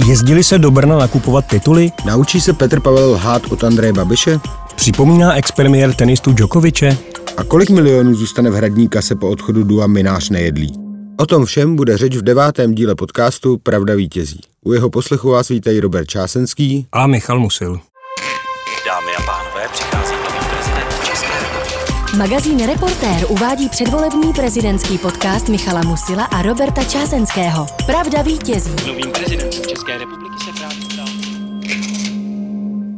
Jezdili se do Brna nakupovat tituly? Naučí se Petr Pavel lhát od Andreje Babiše? Připomíná expremiér tenistu Djokoviče? A kolik milionů zůstane v hradní kase po odchodu Dua Minář nejedlí? O tom všem bude řeč v devátém díle podcastu Pravda vítězí. U jeho poslechu vás vítají Robert Čásenský a Michal Musil. Dámy a pánové, přichází Magazín Reportér uvádí předvolební prezidentský podcast Michala Musila a Roberta Čásenského. Pravda vítězí. Novým prezidentem České republiky se právě stal.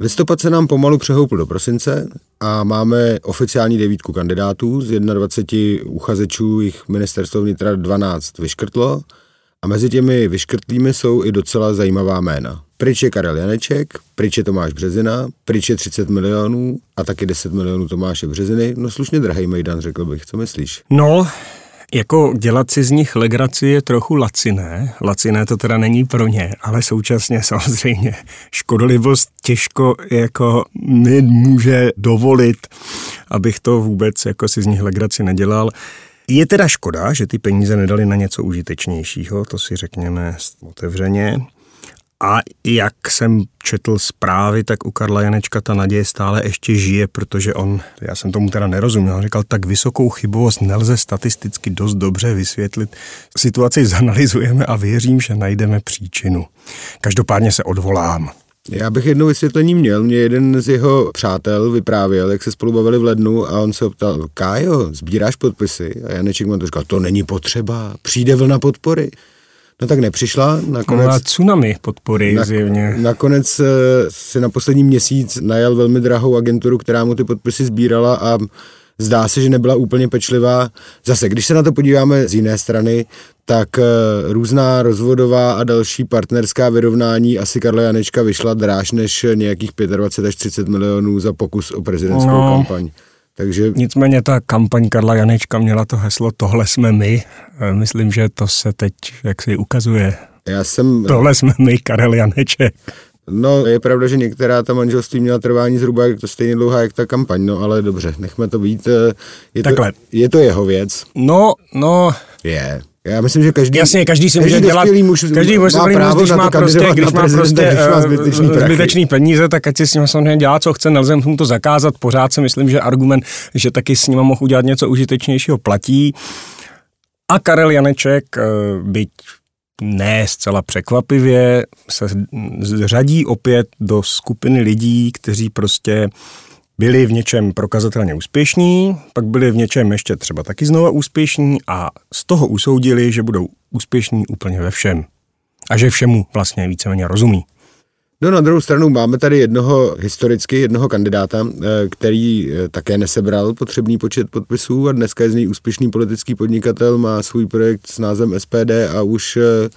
Listopad se nám pomalu přehoupl do prosince a máme oficiální devítku kandidátů. Z 21 uchazečů jich ministerstvo vnitra 12 vyškrtlo a mezi těmi vyškrtlými jsou i docela zajímavá jména. Pryč je Karel Janeček, pryč je Tomáš Březina, pryč je 30 milionů a taky 10 milionů Tomáše Březiny. No slušně drahý Mejdan, řekl bych, co myslíš? No, jako dělat si z nich legraci je trochu laciné. Laciné to teda není pro ně, ale současně samozřejmě škodlivost těžko jako mi může dovolit, abych to vůbec jako si z nich legraci nedělal. Je teda škoda, že ty peníze nedali na něco užitečnějšího, to si řekněme otevřeně. A jak jsem četl zprávy, tak u Karla Janečka ta naděje stále ještě žije, protože on, já jsem tomu teda nerozuměl, říkal, tak vysokou chybovost nelze statisticky dost dobře vysvětlit. Situaci zanalizujeme a věřím, že najdeme příčinu. Každopádně se odvolám. Já bych jedno vysvětlení měl. Mě jeden z jeho přátel vyprávěl, jak se spolu bavili v lednu a on se optal, Kájo, sbíráš podpisy? A Janeček mu to říkal, to není potřeba, přijde vlna podpory. No tak nepřišla. Nakonec, no tsunami podpory na, zjevně. Nakonec eh, si na poslední měsíc najal velmi drahou agenturu, která mu ty podpisy sbírala a zdá se, že nebyla úplně pečlivá. Zase, když se na to podíváme z jiné strany, tak eh, různá rozvodová a další partnerská vyrovnání asi Karla Janečka vyšla dráž než nějakých 25 až 30 milionů za pokus o prezidentskou no. kampaň. Takže... Nicméně ta kampaň Karla Janečka měla to heslo Tohle jsme my. Eh, myslím, že to se teď jak si ukazuje. Já jsem... Tohle jsme my, Karel Janeček. No, je pravda, že některá ta manželství měla trvání zhruba to stejně dlouhá, jak ta kampaň, no ale dobře, nechme to být. Eh, je Takhle. To, je to jeho věc. No, no. Je. Já myslím, že každý, Jasně, každý si každý může dělat, muž každý má právo když má prostě, když má prostě když má zbytečný, zbytečný peníze, tak ať si s ním samozřejmě dělá, co chce, nelze mu to zakázat. Pořád si myslím, že argument, že taky s ním mohl udělat něco užitečnějšího, platí. A Karel Janeček, eh, byť ne zcela překvapivě, se řadí opět do skupiny lidí, kteří prostě byli v něčem prokazatelně úspěšní, pak byli v něčem ještě třeba taky znova úspěšní a z toho usoudili, že budou úspěšní úplně ve všem. A že všemu vlastně víceméně rozumí. No na druhou stranu máme tady jednoho historicky, jednoho kandidáta, eh, který eh, také nesebral potřebný počet podpisů a dneska je z něj úspěšný politický podnikatel, má svůj projekt s názvem SPD a už eh,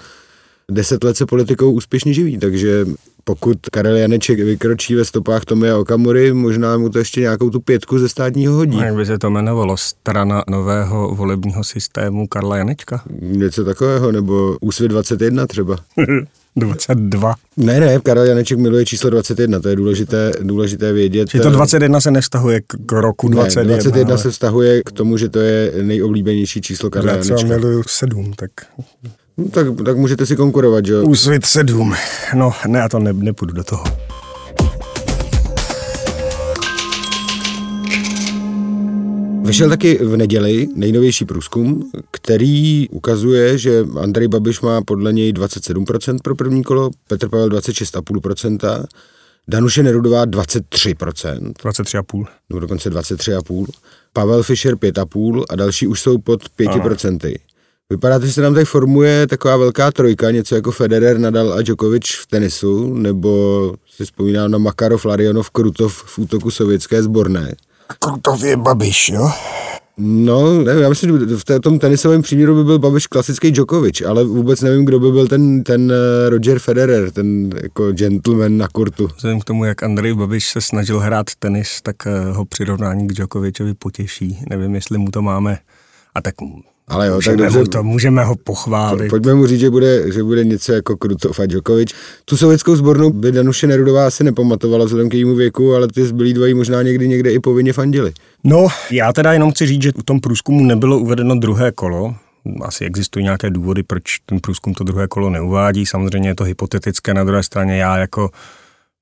deset let se politikou úspěšně živí, takže pokud Karel Janeček vykročí ve stopách Tomia Okamury, možná mu to ještě nějakou tu pětku ze státního hodí. Jak by se to jmenovalo? Strana nového volebního systému Karla Janečka? Něco takového, nebo Úsvit 21 třeba. 22. Ne, ne, Karel Janeček miluje číslo 21, to je důležité, důležité vědět. Že to 21 se nevztahuje k roku 21. Ne, 21 ale... se vztahuje k tomu, že to je nejoblíbenější číslo Karla Janečka. Já miluju 7, tak No, tak, tak můžete si konkurovat, že jo? Úsvit 7. No, ne, já to ne, nepůjdu do toho. Vyšel taky v neděli nejnovější průzkum, který ukazuje, že Andrej Babiš má podle něj 27% pro první kolo, Petr Pavel 26,5%, Danuše Nerudová 23%. 23,5. Nebo dokonce 23,5%. Pavel Fischer 5,5% a další už jsou pod 5%. Ano. Vypadá to, že se nám tady formuje taková velká trojka, něco jako Federer, Nadal a Djokovic v tenisu, nebo si vzpomínám na Makarov, Larionov, Krutov v útoku sovětské sborné. Krutov je Babiš, jo? No, nevím, já myslím, že v tom tenisovém příměru by byl Babiš klasický Djokovic, ale vůbec nevím, kdo by byl ten, ten eh, Roger Federer, ten jako gentleman na kurtu. Vzhledem k tomu, jak Andrej Babiš se snažil hrát tenis, tak eh, ho přirovnání k Djokovičovi potěší. Nevím, jestli mu to máme. A tak ale jo, můžeme, tak dobře, to, můžeme ho pochválit. Pojďme mu říct, že bude, že bude něco jako Krutov a Djokovic. Tu sovětskou sbornu by Danuše Nerudová asi nepamatovala vzhledem k jejímu věku, ale ty zbylí dvojí možná někdy někde i povinně fandili. No, já teda jenom chci říct, že v tom průzkumu nebylo uvedeno druhé kolo, asi existují nějaké důvody, proč ten průzkum to druhé kolo neuvádí. Samozřejmě je to hypotetické, na druhé straně já jako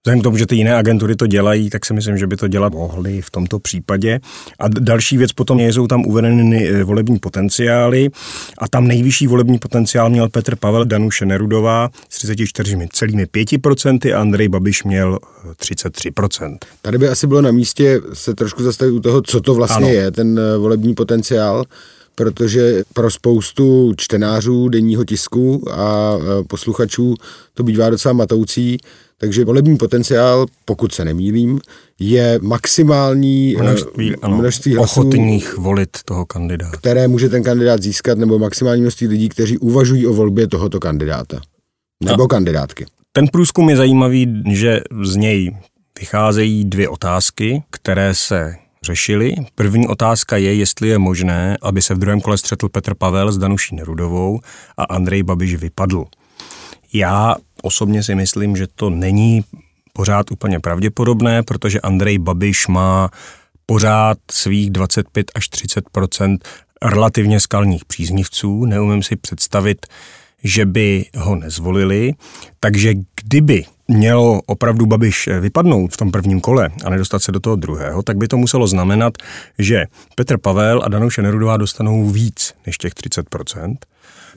Vzhledem k tomu, že ty jiné agentury to dělají, tak si myslím, že by to dělat mohly v tomto případě. A další věc potom je, jsou tam uvedeny eh, volební potenciály a tam nejvyšší volební potenciál měl Petr Pavel Danuše Nerudová s 34,5% a Andrej Babiš měl 33%. Eh, Tady by asi bylo na místě se trošku zastavit u toho, co to vlastně ano. je, ten eh, volební potenciál protože pro spoustu čtenářů denního tisku a posluchačů to bývá docela matoucí, takže volební potenciál, pokud se nemýlím, je maximální eh, množství, ano, množství hlasů, ochotných volit toho kandidáta. Které může ten kandidát získat, nebo maximální množství lidí, kteří uvažují o volbě tohoto kandidáta. Nebo A kandidátky. Ten průzkum je zajímavý, že z něj vycházejí dvě otázky, které se řešili. První otázka je, jestli je možné, aby se v druhém kole střetl Petr Pavel s Danuší Nerudovou a Andrej Babiš vypadl. Já osobně si myslím, že to není pořád úplně pravděpodobné, protože Andrej Babiš má pořád svých 25 až 30% relativně skalních příznivců. Neumím si představit, že by ho nezvolili. Takže kdyby mělo opravdu Babiš vypadnout v tom prvním kole a nedostat se do toho druhého, tak by to muselo znamenat, že Petr Pavel a Danuše Nerudová dostanou víc než těch 30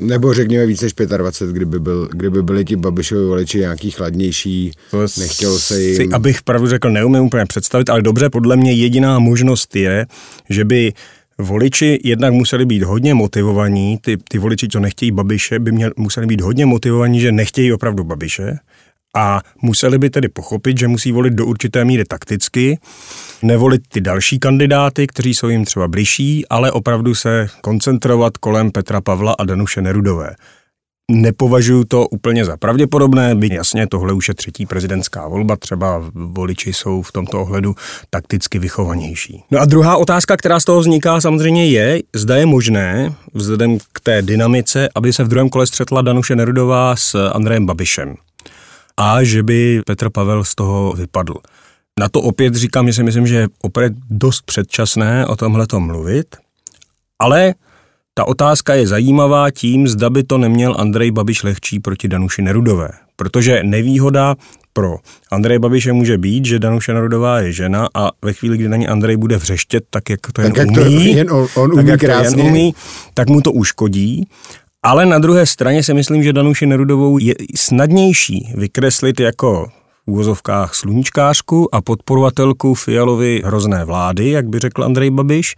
nebo řekněme víc než 25, kdyby, byl, kdyby byli ti Babišovi voliči nějaký chladnější, to nechtěl se jim... Si, abych pravdu řekl, neumím úplně představit, ale dobře, podle mě jediná možnost je, že by voliči jednak museli být hodně motivovaní, ty, ty voliči, co nechtějí Babiše, by měl, museli být hodně motivovaní, že nechtějí opravdu Babiše a museli by tedy pochopit, že musí volit do určité míry takticky, nevolit ty další kandidáty, kteří jsou jim třeba bližší, ale opravdu se koncentrovat kolem Petra Pavla a Danuše Nerudové. Nepovažuji to úplně za pravděpodobné, by jasně tohle už je třetí prezidentská volba, třeba voliči jsou v tomto ohledu takticky vychovanější. No a druhá otázka, která z toho vzniká samozřejmě je, zda je možné, vzhledem k té dynamice, aby se v druhém kole střetla Danuše Nerudová s Andrejem Babišem a že by Petr Pavel z toho vypadl. Na to opět říkám, že si myslím, že je opět dost předčasné o tomhle mluvit, ale ta otázka je zajímavá tím, zda by to neměl Andrej Babiš lehčí proti Danuši Nerudové. Protože nevýhoda pro Andrej Babiše může být, že Danuše Nerudová je žena a ve chvíli, kdy na ní Andrej bude vřeštět, tak jak to jen tak umí, to jen on, on umí tak jak to jen umí, tak mu to uškodí. Ale na druhé straně si myslím, že Danuši Nerudovou je snadnější vykreslit jako v úvozovkách sluníčkářku a podporovatelku Fialovy hrozné vlády, jak by řekl Andrej Babiš.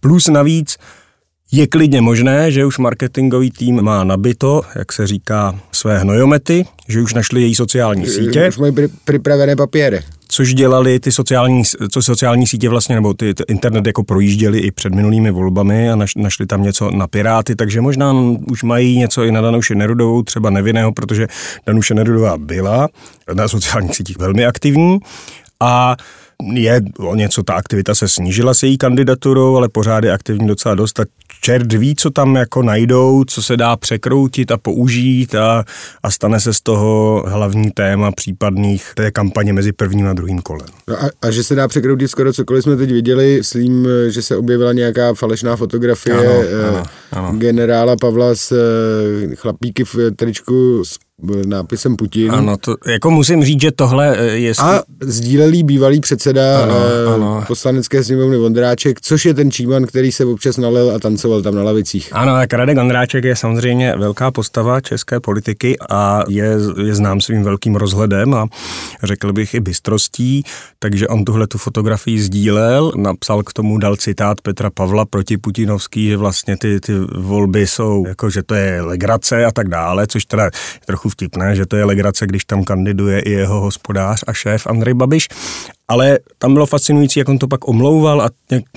Plus navíc je klidně možné, že už marketingový tým má nabito, jak se říká, své hnojomety, že už našli její sociální sítě. Už mají připravené papíry což dělali ty sociální, co sociální sítě vlastně, nebo ty, ty internet jako projížděli i před minulými volbami a naš, našli tam něco na Piráty, takže možná už mají něco i na Danuše Nerudovou, třeba nevinného, protože Danuše Nerudová byla na sociálních sítích velmi aktivní a je o něco, ta aktivita se snížila s její kandidaturou, ale pořád je aktivní docela dost. A čert ví, co tam jako najdou, co se dá překroutit a použít a, a stane se z toho hlavní téma případných té kampaně mezi prvním a druhým kolem. No a, a že se dá překroutit skoro cokoliv jsme teď viděli, myslím, že se objevila nějaká falešná fotografie ano, eh, ano, ano. generála Pavla s eh, chlapíky v tričku s nápisem Putin. Ano, to, jako musím říct, že tohle eh, je... A sdílelý bývalý předseda ano, uh, ano. poslanecké sněmovny Vondráček, což je ten Číman, který se občas nalil a tancoval tam na lavicích. Ano, tak Radek Vondráček je samozřejmě velká postava české politiky a je, je znám svým velkým rozhledem a řekl bych i bystrostí, takže on tuhle tu fotografii sdílel, napsal k tomu, dal citát Petra Pavla proti Putinovský, že vlastně ty, ty volby jsou, jako že to je legrace a tak dále, což teda trochu trochu vtipné, že to je legrace, když tam kandiduje i jeho hospodář a šéf Andrej Babiš, ale tam bylo fascinující, jak on to pak omlouval a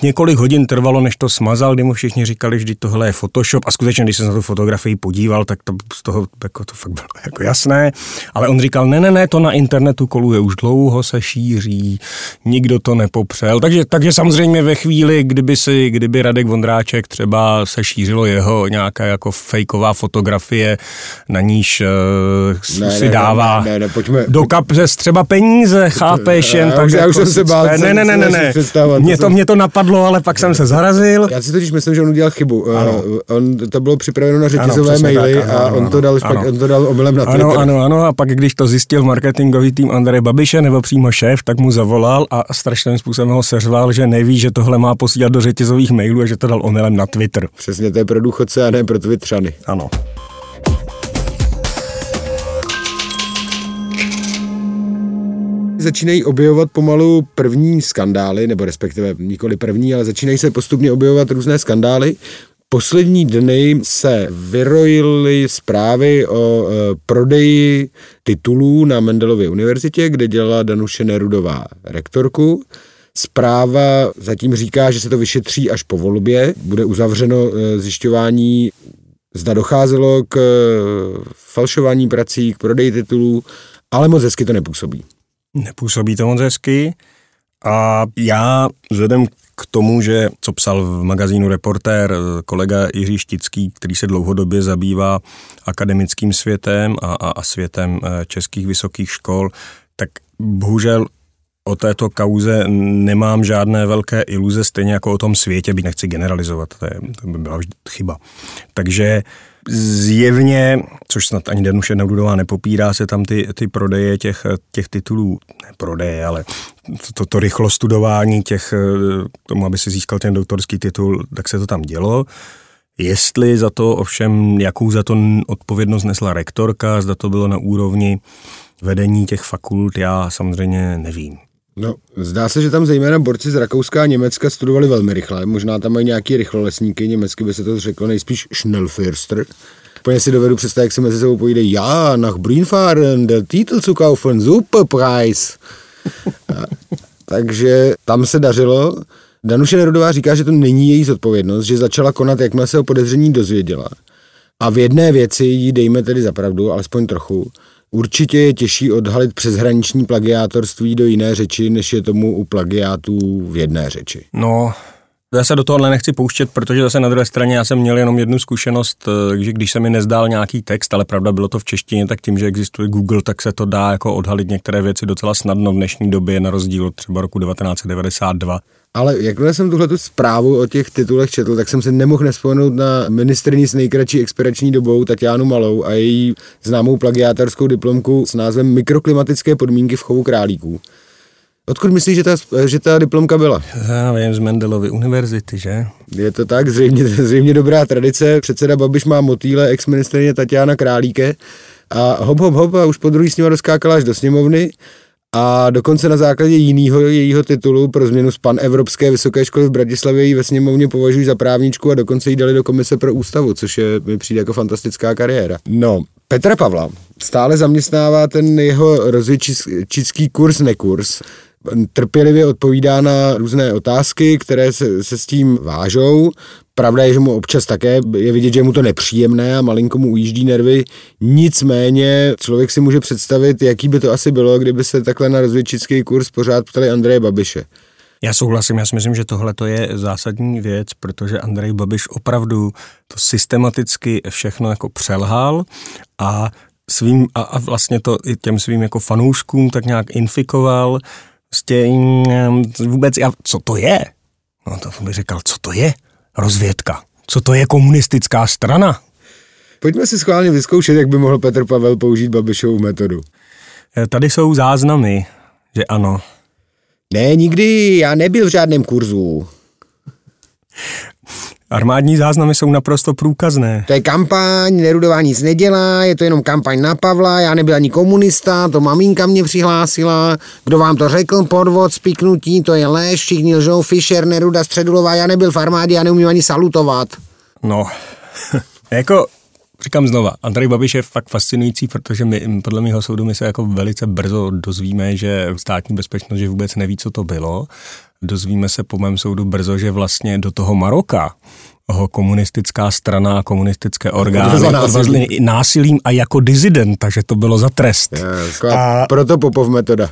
několik hodin trvalo, než to smazal, kdy mu všichni říkali, že tohle je Photoshop. A skutečně, když se na tu fotografii podíval, tak to z toho jako, to fakt bylo jako jasné, ale on říkal, ne, ne, ne, to na internetu koluje už dlouho se šíří, nikdo to nepopřel, takže, takže samozřejmě ve chvíli, kdyby si, kdyby Radek Vondráček třeba se šířilo jeho nějaká jako fejková fotografie, na níž uh, ne, si ne, dává ne, ne, ne, pojďme, do kapřes třeba peníze, chápeš jen, takže já už jsem se bál. Ne, ne, ne, ne, ne. Mě to mě to napadlo, ale pak jsem se zarazil. Já si totiž myslím, že on udělal chybu. Uh, on, to bylo připraveno na řetězové maily a on to dal, špak, on to dal omylem na Twitter. Ano, ano, ano. A pak, když to zjistil marketingový tým Andreje Babiše nebo přímo šéf, tak mu zavolal a strašným způsobem ho seřval, že neví, že tohle má posílat do řetězových mailů a že to dal omylem na Twitter. Přesně, to je pro důchodce a ne pro Twitteřany. Ano. Začínají objevovat pomalu první skandály, nebo respektive nikoli první, ale začínají se postupně objevovat různé skandály. Poslední dny se vyrojily zprávy o e, prodeji titulů na Mendelově univerzitě, kde dělala Danuše Nerudová rektorku. Zpráva zatím říká, že se to vyšetří až po volbě. Bude uzavřeno e, zjišťování, zda docházelo k e, falšování prací, k prodeji titulů, ale moc hezky to nepůsobí. Nepůsobí to moc hezky. A já vzhledem k tomu, že co psal v magazínu Reportér kolega Jiří Štický, který se dlouhodobě zabývá akademickým světem a, a, a světem eh, českých vysokých škol, tak bohužel o této kauze nemám žádné velké iluze, stejně jako o tom světě, bych nechci generalizovat, to, je, to by byla vždy chyba. Takže zjevně, což snad ani Danuše Nerudová nepopírá, se tam ty, ty prodeje těch, těch titulů, ne prodeje, ale to, to, to rychlo studování těch, k tomu, aby si získal ten doktorský titul, tak se to tam dělo. Jestli za to ovšem, jakou za to odpovědnost nesla rektorka, zda to bylo na úrovni vedení těch fakult, já samozřejmě nevím. No, zdá se, že tam zejména borci z Rakouska a Německa studovali velmi rychle. Možná tam mají nějaký rychlolesníky, německy by se to řeklo nejspíš Schnellfirster. Úplně si dovedu představit, jak se mezi sebou pojíde, ja, nach Brünfahren, der Titel zu kaufen, super Preis. A, takže tam se dařilo. Danuše Nerudová říká, že to není její zodpovědnost, že začala konat, jakmile se o podezření dozvěděla. A v jedné věci jí dejme tedy zapravdu, alespoň trochu. Určitě je těžší odhalit přeshraniční plagiátorství do jiné řeči, než je tomu u plagiátů v jedné řeči. No, já se do tohohle nechci pouštět, protože zase na druhé straně já jsem měl jenom jednu zkušenost, eh, že když se mi nezdál nějaký text, ale pravda bylo to v češtině, tak tím, že existuje Google, tak se to dá jako odhalit některé věci docela snadno v dnešní době, na rozdíl od třeba roku 1992. Ale jakmile jsem tuhle zprávu o těch titulech četl, tak jsem se nemohl nespomenout na ministrní s nejkratší expirační dobou Tatianu Malou a její známou plagiátorskou diplomku s názvem Mikroklimatické podmínky v chovu králíků. Odkud myslíš, že ta, že ta diplomka byla? Já vím, z Mendelovy univerzity, že? Je to tak, zřejmě, zřejmě dobrá tradice. Předseda Babiš má motýle, ex-ministrině Tatiana Králíke a hop, hop, hop a už po druhý s nima rozkákala až do sněmovny a dokonce na základě jiného jejího titulu pro změnu z pan Evropské vysoké školy v Bratislavě ji ve sněmovně považují za právničku a dokonce ji dali do komise pro ústavu, což je, mi přijde jako fantastická kariéra. No, Petra Pavla stále zaměstnává ten jeho rozvědčický kurz nekurs. Trpělivě odpovídá na různé otázky, které se, se s tím vážou. Pravda je, že mu občas také je vidět, že je mu to nepříjemné a malinko mu ujíždí nervy. Nicméně člověk si může představit, jaký by to asi bylo, kdyby se takhle na rozvědčický kurz pořád ptali Andreje Babiše. Já souhlasím, já si myslím, že tohle to je zásadní věc, protože Andrej Babiš opravdu to systematicky všechno jako přelhal a svým a, a vlastně to i těm svým jako fanouškům tak nějak infikoval s tím vůbec, já, co to je? No to bych říkal, co to je? Rozvědka. Co to je komunistická strana? Pojďme si schválně vyzkoušet, jak by mohl Petr Pavel použít Babišovu metodu. Tady jsou záznamy, že ano. Ne, nikdy, já nebyl v žádném kurzu. Armádní záznamy jsou naprosto průkazné. To je kampaň, Nerudová nic nedělá, je to jenom kampaň na Pavla, já nebyl ani komunista, to maminka mě přihlásila, kdo vám to řekl, podvod, spiknutí, to je lež, všichni lžou, Fischer, Neruda, Středulová, já nebyl v armádě, já neumím ani salutovat. No, jako říkám znova, Andrej Babiš je fakt fascinující, protože my, podle mého soudu, my se jako velice brzo dozvíme, že státní bezpečnost, že vůbec neví, co to bylo. Dozvíme se po mém soudu brzo, že vlastně do toho Maroka ho komunistická strana a komunistické orgány odvezli násilím a jako dizident, takže to bylo za trest. Yes, a... Proto Popov metoda.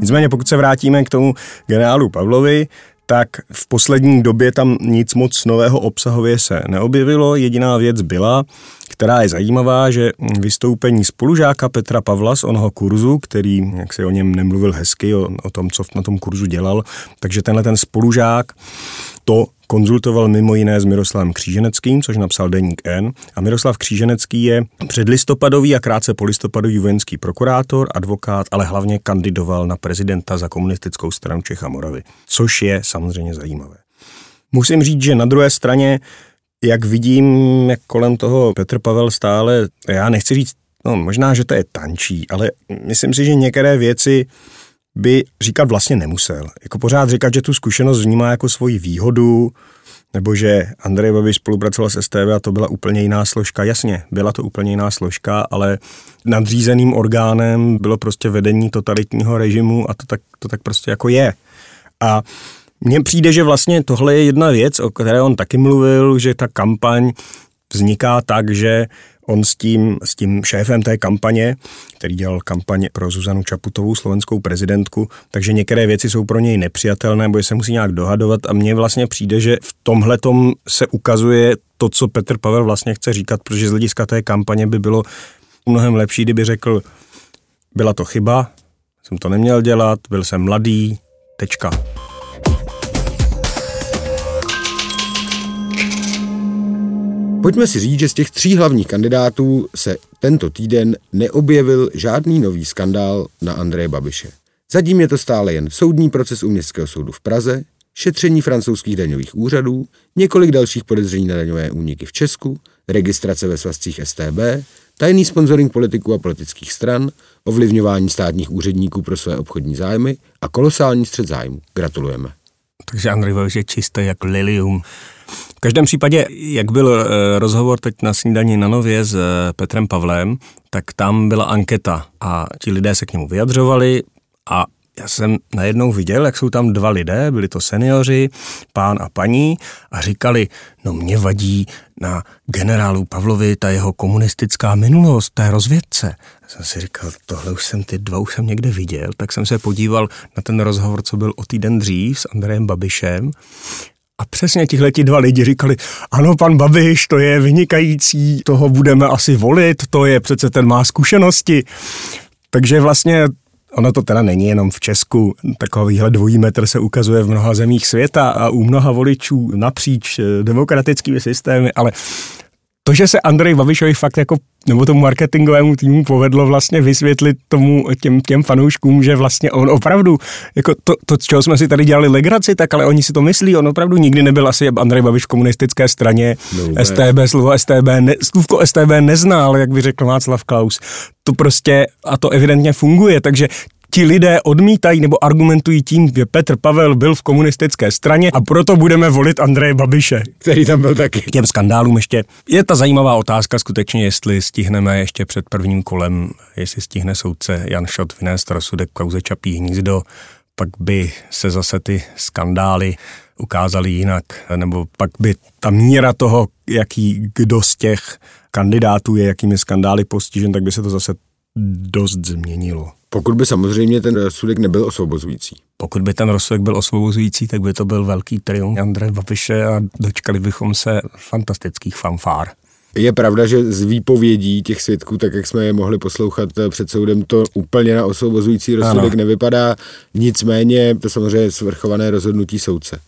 Nicméně pokud se vrátíme k tomu generálu Pavlovi, tak v poslední době tam nic moc nového obsahově se neobjevilo. Jediná věc byla, která je zajímavá, že vystoupení spolužáka Petra Pavla z onoho kurzu, který, jak se o něm nemluvil hezky, o, o tom, co na tom kurzu dělal, takže tenhle ten spolužák to konzultoval mimo jiné s Miroslavem Kříženeckým, což napsal Deník N. A Miroslav Kříženecký je předlistopadový a krátce polistopadový vojenský prokurátor, advokát, ale hlavně kandidoval na prezidenta za komunistickou stranu Čech a Moravy, což je samozřejmě zajímavé. Musím říct, že na druhé straně, jak vidím, jak kolem toho Petr Pavel stále, já nechci říct, no možná, že to je tančí, ale myslím si, že některé věci by říkat vlastně nemusel. Jako pořád říkat, že tu zkušenost vnímá jako svoji výhodu, nebo že Andrej Babiš spolupracoval s STV a to byla úplně jiná složka. Jasně, byla to úplně jiná složka, ale nadřízeným orgánem bylo prostě vedení totalitního režimu a to tak, to tak prostě jako je. A mně přijde, že vlastně tohle je jedna věc, o které on taky mluvil, že ta kampaň vzniká tak, že On s tím, s tím šéfem té kampaně, který dělal kampaně pro Zuzanu Čaputovou, slovenskou prezidentku, takže některé věci jsou pro něj nepřijatelné, bo se musí nějak dohadovat a mně vlastně přijde, že v tomhle se ukazuje to, co Petr Pavel vlastně chce říkat, protože z hlediska té kampaně by bylo mnohem lepší, kdyby řekl, byla to chyba, jsem to neměl dělat, byl jsem mladý, tečka. Pojďme si říct, že z těch tří hlavních kandidátů se tento týden neobjevil žádný nový skandál na Andreje Babiše. Zatím je to stále jen soudní proces u Městského soudu v Praze, šetření francouzských daňových úřadů, několik dalších podezření na daňové úniky v Česku, registrace ve svazcích STB, tajný sponsoring politiků a politických stran, ovlivňování státních úředníků pro své obchodní zájmy a kolosální střed zájmu. Gratulujeme. Takže Andrej Babiš je čistý jak lilium. V každém případě, jak byl eh, rozhovor teď na snídaní na Nově s eh, Petrem Pavlem, tak tam byla anketa a ti lidé se k němu vyjadřovali a já jsem najednou viděl, jak jsou tam dva lidé, byli to seniori, pán a paní, a říkali, no mě vadí na generálu Pavlovi ta jeho komunistická minulost, té rozvědce. Já jsem si říkal, tohle už jsem, ty dva už jsem někde viděl, tak jsem se podíval na ten rozhovor, co byl o týden dřív s Andrejem Babišem a přesně tihleti dva lidi říkali, ano, pan Babiš, to je vynikající, toho budeme asi volit, to je přece ten má zkušenosti. Takže vlastně Ono to teda není jenom v Česku, takovýhle dvojí metr se ukazuje v mnoha zemích světa a u mnoha voličů napříč eh, demokratickými systémy, ale to, že se Andrej Babišovi fakt jako, nebo tomu marketingovému týmu povedlo vlastně vysvětlit tomu těm, těm fanouškům, že vlastně on opravdu, jako to, to, čeho jsme si tady dělali legraci, tak ale oni si to myslí, on opravdu nikdy nebyl asi Andrej Babiš v komunistické straně, no, STB, slovo STB, ne, slůvko STB nezná, ale jak by řekl Václav Klaus, to prostě, a to evidentně funguje, takže ti lidé odmítají nebo argumentují tím, že Petr Pavel byl v komunistické straně a proto budeme volit Andreje Babiše. Který tam byl taky. K těm skandálům ještě. Je ta zajímavá otázka skutečně, jestli stihneme ještě před prvním kolem, jestli stihne soudce Jan Šot vynést rozsudek kauze Čapí hnízdo, pak by se zase ty skandály ukázaly jinak, nebo pak by ta míra toho, jaký kdo z těch kandidátů je, jakými skandály postižen, tak by se to zase dost změnilo. Pokud by samozřejmě ten rozsudek nebyl osvobozující. Pokud by ten rozsudek byl osvobozující, tak by to byl velký triumf Andreje Babiše a dočkali bychom se fantastických fanfár. Je pravda, že z výpovědí těch svědků, tak jak jsme je mohli poslouchat před soudem, to úplně na osvobozující rozsudek ano. nevypadá. Nicméně to samozřejmě svrchované rozhodnutí soudce.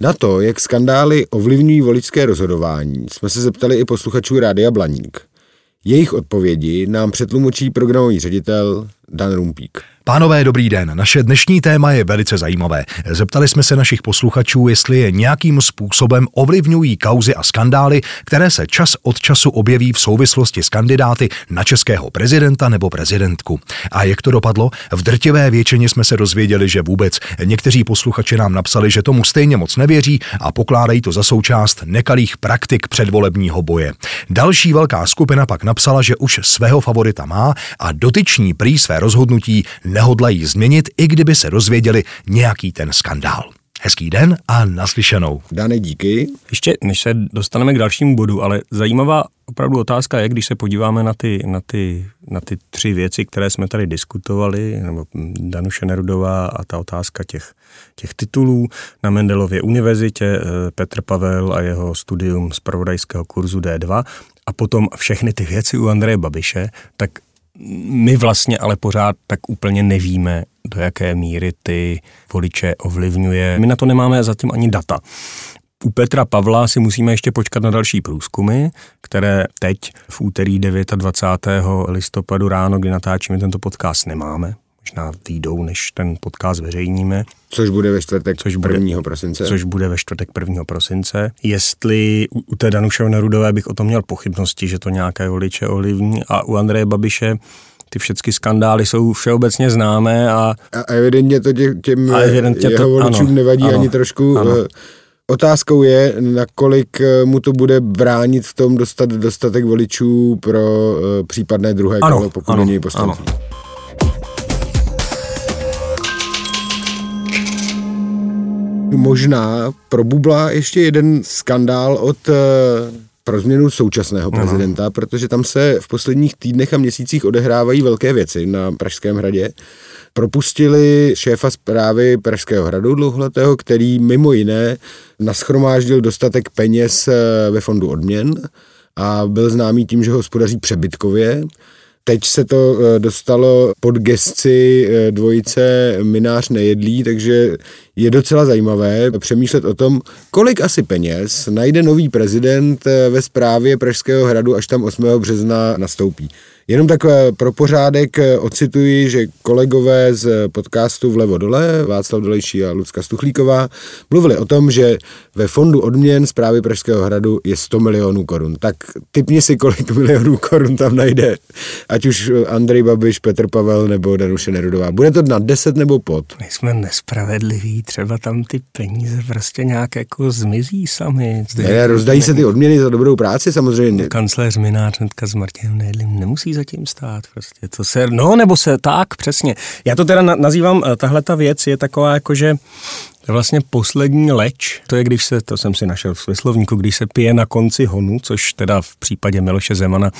Na to, jak skandály ovlivňují voličské rozhodování, jsme se zeptali i posluchačů Rádia Blaník. Jejich odpovědi nám přetlumočí programový ředitel Dan Rumpík. Pánové, dobrý den. Naše dnešní téma je velice zajímavé. Zeptali jsme se našich posluchačů, jestli je nějakým způsobem ovlivňují kauzy a skandály, které se čas od času objeví v souvislosti s kandidáty na českého prezidenta nebo prezidentku. A jak to dopadlo? V drtivé většině jsme se dozvěděli, že vůbec. Někteří posluchači nám napsali, že tomu stejně moc nevěří a pokládají to za součást nekalých praktik předvolebního boje. Další velká skupina pak napsala, že už svého favorita má a dotyční prý své rozhodnutí nehodlají změnit, i kdyby se dozvěděli nějaký ten skandál. Hezký den a naslyšenou. Dane, díky. Ještě než se dostaneme k dalšímu bodu, ale zajímavá opravdu otázka je, když se podíváme na ty, na ty, na ty tři věci, které jsme tady diskutovali, nebo Danuše Nerudová a ta otázka těch, těch titulů na Mendelově univerzitě, eh, Petr Pavel a jeho studium z pravodajského kurzu D2 a potom všechny ty věci u Andreje Babiše, tak my vlastně ale pořád tak úplně nevíme, do jaké míry ty voliče ovlivňuje. My na to nemáme zatím ani data. U Petra Pavla si musíme ještě počkat na další průzkumy, které teď v úterý 29. listopadu ráno, kdy natáčíme tento podcast, nemáme. Možná týdou, než ten podcast zveřejníme. Což bude ve čtvrtek což bude, 1. prosince. Což bude ve čtvrtek 1. prosince. Jestli u té Danuše Nerudové bych o tom měl pochybnosti, že to nějaké voliče ovlivní a u Andreje Babiše ty všechny skandály jsou všeobecně známé a... A evidentně to tě, těm a evidentně jeho to, voličům ano, nevadí ano, ani trošku. Ano. Eh, otázkou je, nakolik eh, mu to bude bránit v tom dostat dostatek voličů pro případné druhé ano, kolo, pokud ano, není postaví. Možná probubla ještě jeden skandál od uh, pro změnu současného prezidenta, Aha. protože tam se v posledních týdnech a měsících odehrávají velké věci na Pražském hradě. Propustili šéfa zprávy Pražského hradu dlouholetého, který mimo jiné naschromáždil dostatek peněz eh, ve fondu odměn a byl známý tím, že ho hospodaří přebytkově. Teď se to eh, dostalo pod gesci eh, dvojice Minář nejedlí, takže je docela zajímavé přemýšlet o tom, kolik asi peněz najde nový prezident eh, ve správě Pražského hradu, až tam 8. března nastoupí. Jenom tak pro pořádek ocituji, že kolegové z podcastu Vlevo dole, Václav Dolejší a Lucka Stuchlíková, mluvili o tom, že ve fondu odměn zprávy Pražského hradu je 100 milionů korun. Tak typni si, kolik milionů korun tam najde, ať už Andrej Babiš, Petr Pavel nebo Danuše Nerudová. Bude to na 10 nebo pod? My jsme nespravedliví, třeba tam ty peníze prostě nějak jako zmizí sami. Ne, rozdají se ty odměny za dobrou práci samozřejmě. Kancléř Minář s Martinem Nejedlým nemusí zatím stát. Prostě. To se, no, nebo se tak, přesně. Já to teda nazývám, eh, tahle ta věc je taková jako, že vlastně poslední leč, to je, když se, to jsem si našel v slovníku, když se pije na konci honu, což teda v případě Miloše Zemana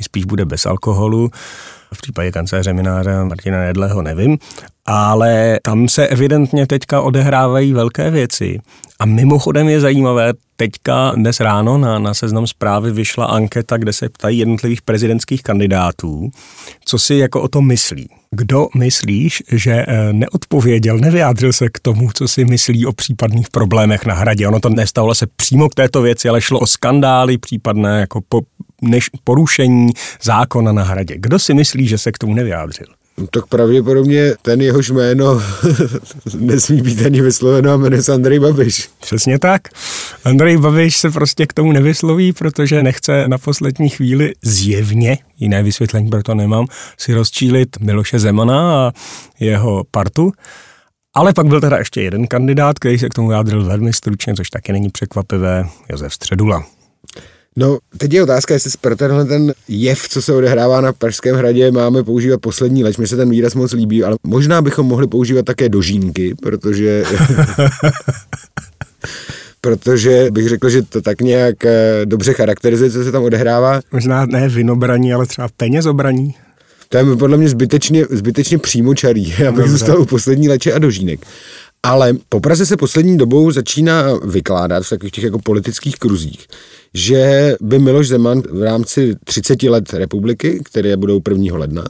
spíš bude bez alkoholu, v případě kancléře Mináře Martina Nedleho nevím, ale tam se evidentně teďka odehrávají velké věci. A mimochodem je zajímavé, teďka dnes ráno na, na seznam zprávy vyšla anketa, kde se ptají jednotlivých prezidentských kandidátů, co si jako o tom myslí. Kdo myslíš, že eh, neodpověděl, nevyjádřil se k tomu, co si myslí o případných problémech na hradě? Ono to nestalo se přímo k této věci, ale šlo o skandály, případné jako po, než, porušení zákona na hradě. Kdo si myslí, že se k tomu nevyjádřil? Tak pravděpodobně ten jehož jméno nesmí být ani vysloveno a jmenuje se Andrej Babiš. Přesně tak. Andrej Babiš se prostě k tomu nevysloví, protože nechce na poslední chvíli zjevně, jiné vysvětlení proto nemám, si rozčílit Miloše Zemana a jeho partu. Ale pak byl teda ještě jeden kandidát, který se k tomu vyjádřil velmi stručně, což taky není překvapivé, Josef Středula. No, teď je otázka, jestli pro tenhle ten jev, co se odehrává na Pražském hradě, máme používat poslední leč. Mně se ten výraz moc líbí, ale možná bychom mohli používat také dožínky, protože... protože bych řekl, že to tak nějak eh, dobře charakterizuje, co se tam odehrává. Možná ne vinobraní, ale třeba penězobraní. To je podle mě zbytečně, zbytečně přímočarý, abych zůstal u poslední leče a dožínek. Ale po Praze se poslední dobou začíná vykládat v takových těch jako politických kruzích, že by Miloš Zeman v rámci 30 let republiky, které budou 1. ledna,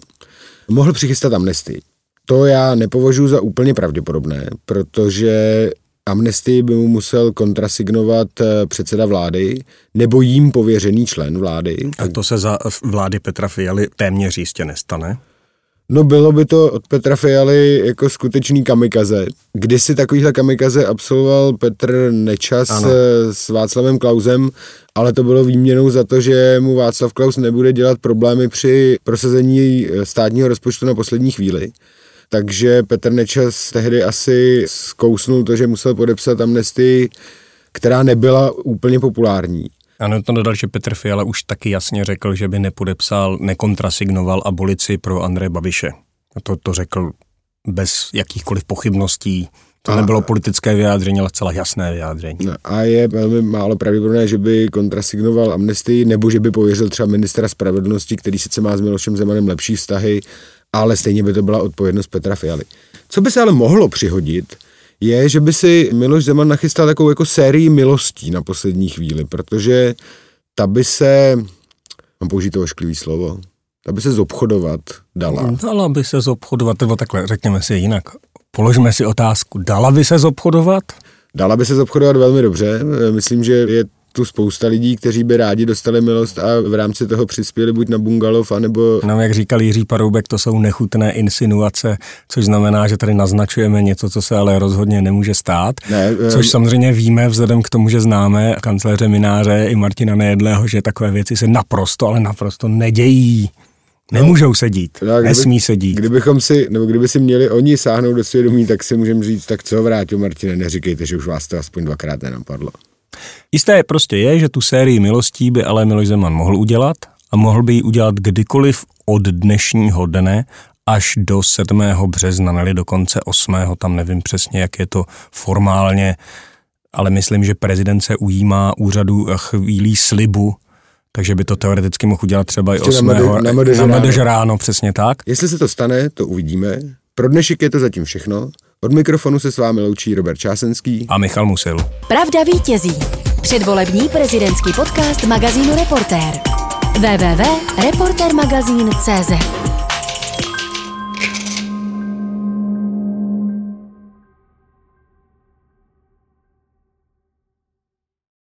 mohl přichystat amnestii. To já nepovažuji za úplně pravděpodobné, protože amnestii by mu musel kontrasignovat eh, předseda vlády nebo jím pověřený člen vlády. A to se za vlády Petra Fialy téměř jistě nestane? No bylo by to od Petra Fialy jako skutečný kamikaze. Kdysi takovýhle kamikaze absolvoval Petr Nečas ano. s Václavem Klausem, ale to bylo výměnou za to, že mu Václav Klaus nebude dělat problémy při prosazení státního rozpočtu na poslední chvíli. Takže Petr Nečas tehdy asi zkousnul to, že musel podepsat amnestii, která nebyla úplně populární. Ano, to dodal, že Petr Fiala už taky jasně řekl, že by nepodepsal, nekontrasignoval abolici pro Andreje Babiše. A to, to řekl bez jakýchkoliv pochybností To A- nebylo politické vyjádření, ale celá jasné vyjádření. A je velmi málo pravděpodobné, že by kontrasignoval amnestii, nebo že by pověřil třeba ministra spravedlnosti, který sice má s Milošem Zemanem lepší vztahy, ale stejně by to byla odpovědnost Petra Fialy. Co by se ale mohlo přihodit, je, že by si Miloš Zeman nachystal takovou jako sérii milostí na poslední chvíli, protože ta by se, mám použít to ošklivý slovo, ta by se zobchodovat dala. Dala by se zobchodovat, nebo takhle, řekněme si jinak. Položme si otázku, dala by se zobchodovat? Dala by se zobchodovat velmi dobře. Myslím, že je tu spousta lidí, kteří by rádi dostali milost a v rámci toho přispěli buď na bungalov, anebo Jenom jak říkal Jiří Paroubek, to jsou nechutné insinuace, což znamená, že tady naznačujeme něco, co se ale rozhodně nemůže stát. Ne, eh, což samozřejmě víme vzhledem k tomu, že známe kancléře Mináře i Martina Nejedlého, že takové věci se naprosto, ale naprosto nedějí. Nemůžou se dít, No, kdyby- nesmí se dít. Kdybychom si, nebo kdyby si měli oni sáhnout do svědomí, tak si můžeme říct, tak co vrátil Martine, neříkejte, že už vás to aspoň dvakrát nenapadlo. Jisté prostě je, že tu sérii milostí by ale Miloš Zeman mohl udělat a mohl by ji udělat kdykoliv od dnešního dne až do 7. března, nebo dokonce 8. tam nevím přesně, jak je to formálně, ale myslím, že prezident se ujímá úřadu chvílí slibu, takže by to teoreticky mohl udělat třeba i Ještě 8. na. Medež ráno, přesně tak. Jestli se to stane, to uvidíme. Pro dnešek je to zatím všechno. Od mikrofonu se s vámi loučí Robert Čásenský. A Michal Musil. Pravda vítězí. Předvolební prezidentský podcast magazínu Reportér. www.reportermagazín.cz